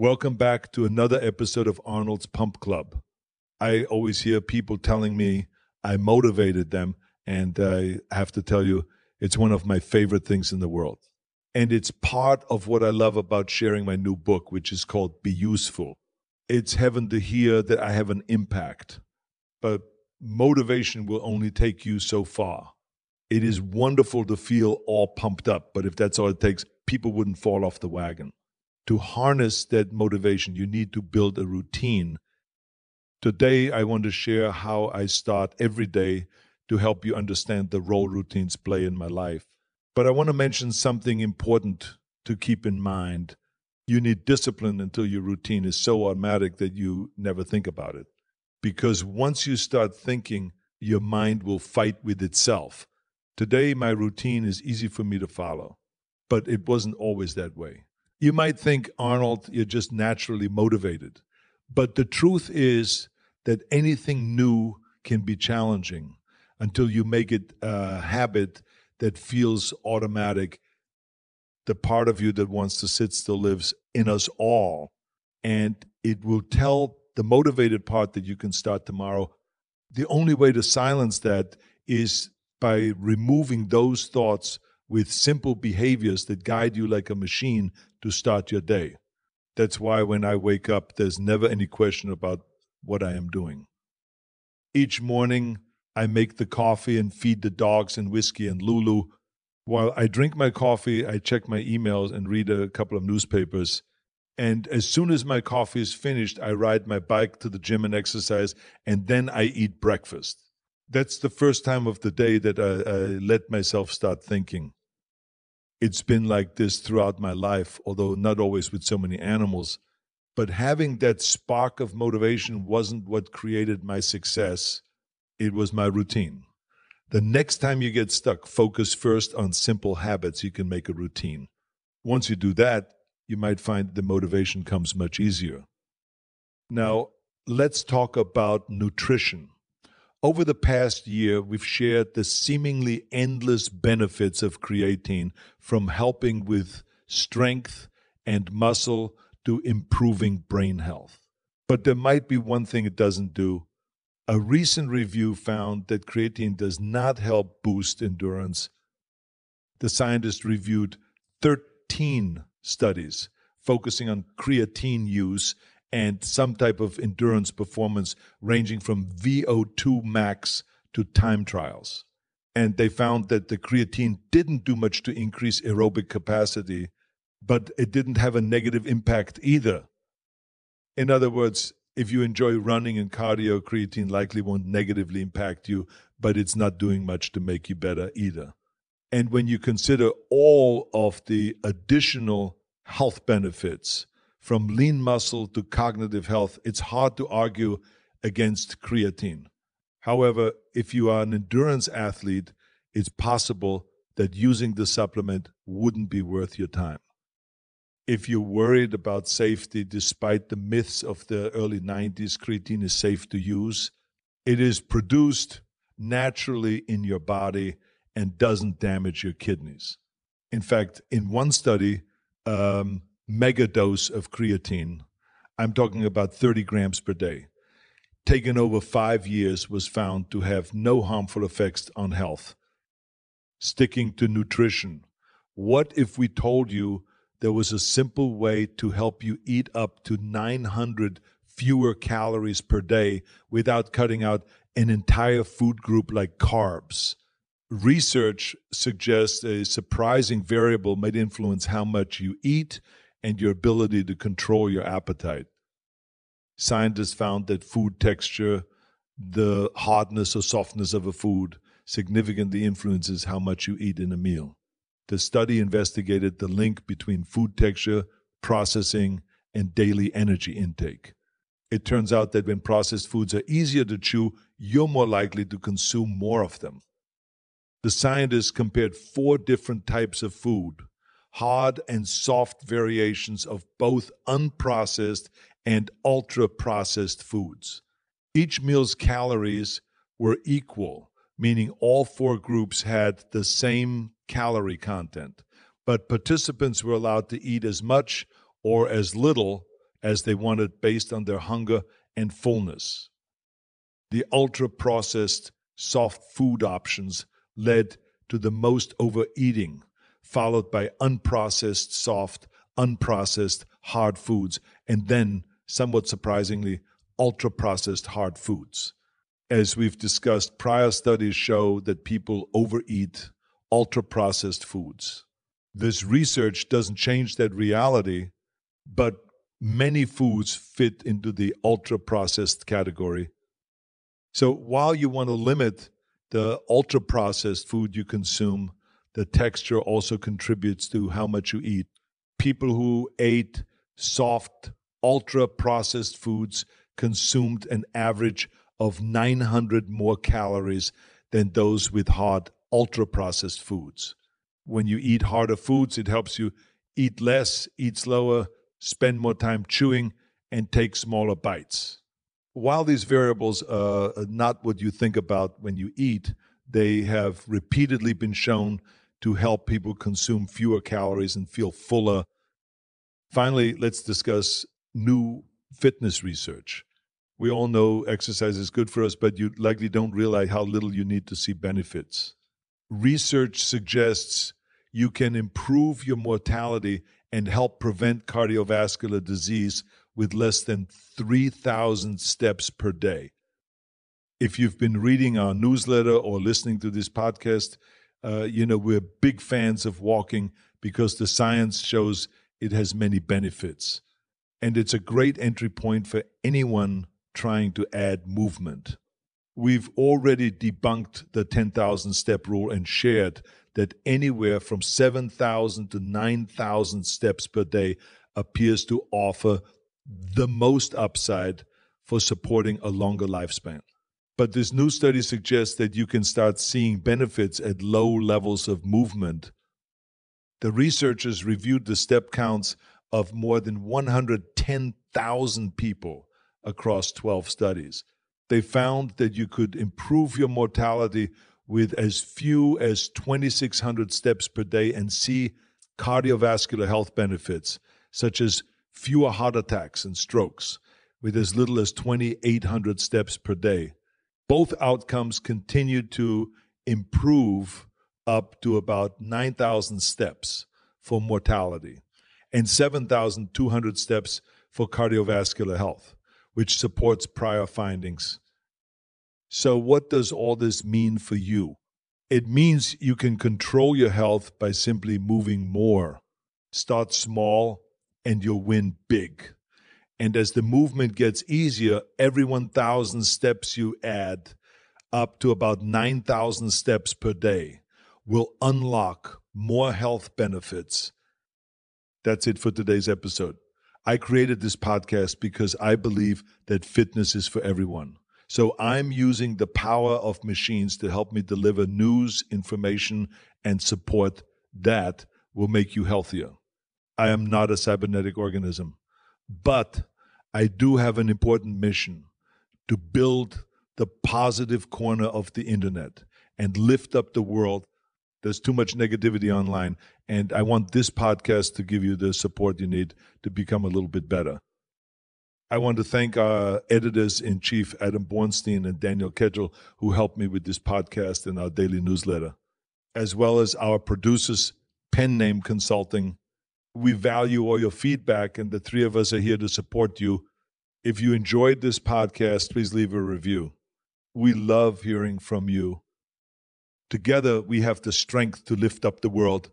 Welcome back to another episode of Arnold's Pump Club. I always hear people telling me I motivated them, and I have to tell you, it's one of my favorite things in the world. And it's part of what I love about sharing my new book, which is called Be Useful. It's heaven to hear that I have an impact, but motivation will only take you so far. It is wonderful to feel all pumped up, but if that's all it takes, people wouldn't fall off the wagon to harness that motivation, you need to build a routine. Today, I want to share how I start every day to help you understand the role routines play in my life. But I want to mention something important to keep in mind. You need discipline until your routine is so automatic that you never think about it. Because once you start thinking, your mind will fight with itself. Today, my routine is easy for me to follow, but it wasn't always that way. You might think, Arnold, you're just naturally motivated. But the truth is that anything new can be challenging until you make it a habit that feels automatic. The part of you that wants to sit still lives in us all. And it will tell the motivated part that you can start tomorrow. The only way to silence that is by removing those thoughts with simple behaviors that guide you like a machine to start your day. That's why when I wake up, there's never any question about what I am doing. Each morning, I make the coffee and feed the dogs and whiskey and Lulu. While I drink my coffee, I check my emails and read a couple of newspapers. And as soon as my coffee is finished, I ride my bike to the gym and exercise, and then I eat breakfast. That's the first time of the day that I, I let myself start thinking it's been like this throughout my life, although not always with so many animals. But having that spark of motivation wasn't what created my success, it was my routine. The next time you get stuck, focus first on simple habits you can make a routine. Once you do that, you might find the motivation comes much easier. Now, let's talk about nutrition. Over the past year, we've shared the seemingly endless benefits of creatine from helping with strength and muscle to improving brain health. But there might be one thing it doesn't do. A recent review found that creatine does not help boost endurance. The scientists reviewed 13 studies focusing on creatine use and some type of endurance performance ranging from VO2 max to time trials. And they found that the creatine didn't do much to increase aerobic capacity, but it didn't have a negative impact either. In other words, if you enjoy running and cardio, creatine likely won't negatively impact you, but it's not doing much to make you better either. And when you consider all of the additional health benefits from lean muscle to cognitive health, it's hard to argue against creatine. However, if you are an endurance athlete, it's possible that using the supplement wouldn't be worth your time. If you're worried about safety, despite the myths of the early 90s, creatine is safe to use. It is produced naturally in your body and doesn't damage your kidneys. In fact, in one study, um, mega dose of creatine, I'm talking about 30 grams per day, taken over five years, was found to have no harmful effects on health. Sticking to nutrition, what if we told you there was a simple way to help you eat up to 900 fewer calories per day without cutting out an entire food group like carbs? Research suggests a surprising variable might influence how much you eat and your ability to control your appetite. Scientists found that food texture, the hardness or softness of a food, significantly influences how much you eat in a meal. The study investigated the link between food texture, processing, and daily energy intake. It turns out that when processed foods are easier to chew, you're more likely to consume more of them. The scientists compared four different types of food hard and soft variations of both unprocessed and ultra processed foods. Each meal's calories were equal, meaning all four groups had the same calorie content, but participants were allowed to eat as much or as little as they wanted based on their hunger and fullness. The ultra processed soft food options led to the most overeating, followed by unprocessed soft, unprocessed hard foods, and then, somewhat surprisingly, ultra processed hard foods. As we've discussed, prior studies show that people overeat ultra processed foods. This research doesn't change that reality, but many foods fit into the ultra processed category. So while you want to limit the ultra processed food you consume, the texture also contributes to how much you eat. People who ate soft, ultra processed foods consumed an average of 900 more calories than those with hard, ultra processed foods. When you eat harder foods, it helps you eat less, eat slower, spend more time chewing, and take smaller bites. While these variables are not what you think about when you eat, they have repeatedly been shown to help people consume fewer calories and feel fuller. Finally, let's discuss new fitness research. We all know exercise is good for us, but you likely don't realize how little you need to see benefits. Research suggests you can improve your mortality and help prevent cardiovascular disease with less than 3,000 steps per day. If you've been reading our newsletter or listening to this podcast, uh, you know, we're big fans of walking because the science shows it has many benefits. And it's a great entry point for anyone trying to add movement. We've already debunked the 10,000 step rule and shared that anywhere from 7,000 to 9,000 steps per day appears to offer the most upside for supporting a longer lifespan. But this new study suggests that you can start seeing benefits at low levels of movement. The researchers reviewed the step counts of more than 110,000 people across 12 studies. They found that you could improve your mortality with as few as 2,600 steps per day and see cardiovascular health benefits, such as fewer heart attacks and strokes, with as little as 2,800 steps per day. Both outcomes continued to improve up to about 9,000 steps for mortality and 7,200 steps for cardiovascular health, which supports prior findings so, what does all this mean for you? It means you can control your health by simply moving more. Start small and you'll win big. And as the movement gets easier, every 1,000 steps you add, up to about 9,000 steps per day, will unlock more health benefits. That's it for today's episode. I created this podcast because I believe that fitness is for everyone. So I'm using the power of machines to help me deliver news, information, and support that will make you healthier. I am not a cybernetic organism, but I do have an important mission to build the positive corner of the internet and lift up the world. There's too much negativity online, and I want this podcast to give you the support you need to become a little bit better. I want to thank our editors in chief, Adam Bornstein and Daniel Ketchell, who helped me with this podcast and our daily newsletter, as well as our producers, Pen Name Consulting. We value all your feedback, and the three of us are here to support you. If you enjoyed this podcast, please leave a review. We love hearing from you. Together, we have the strength to lift up the world.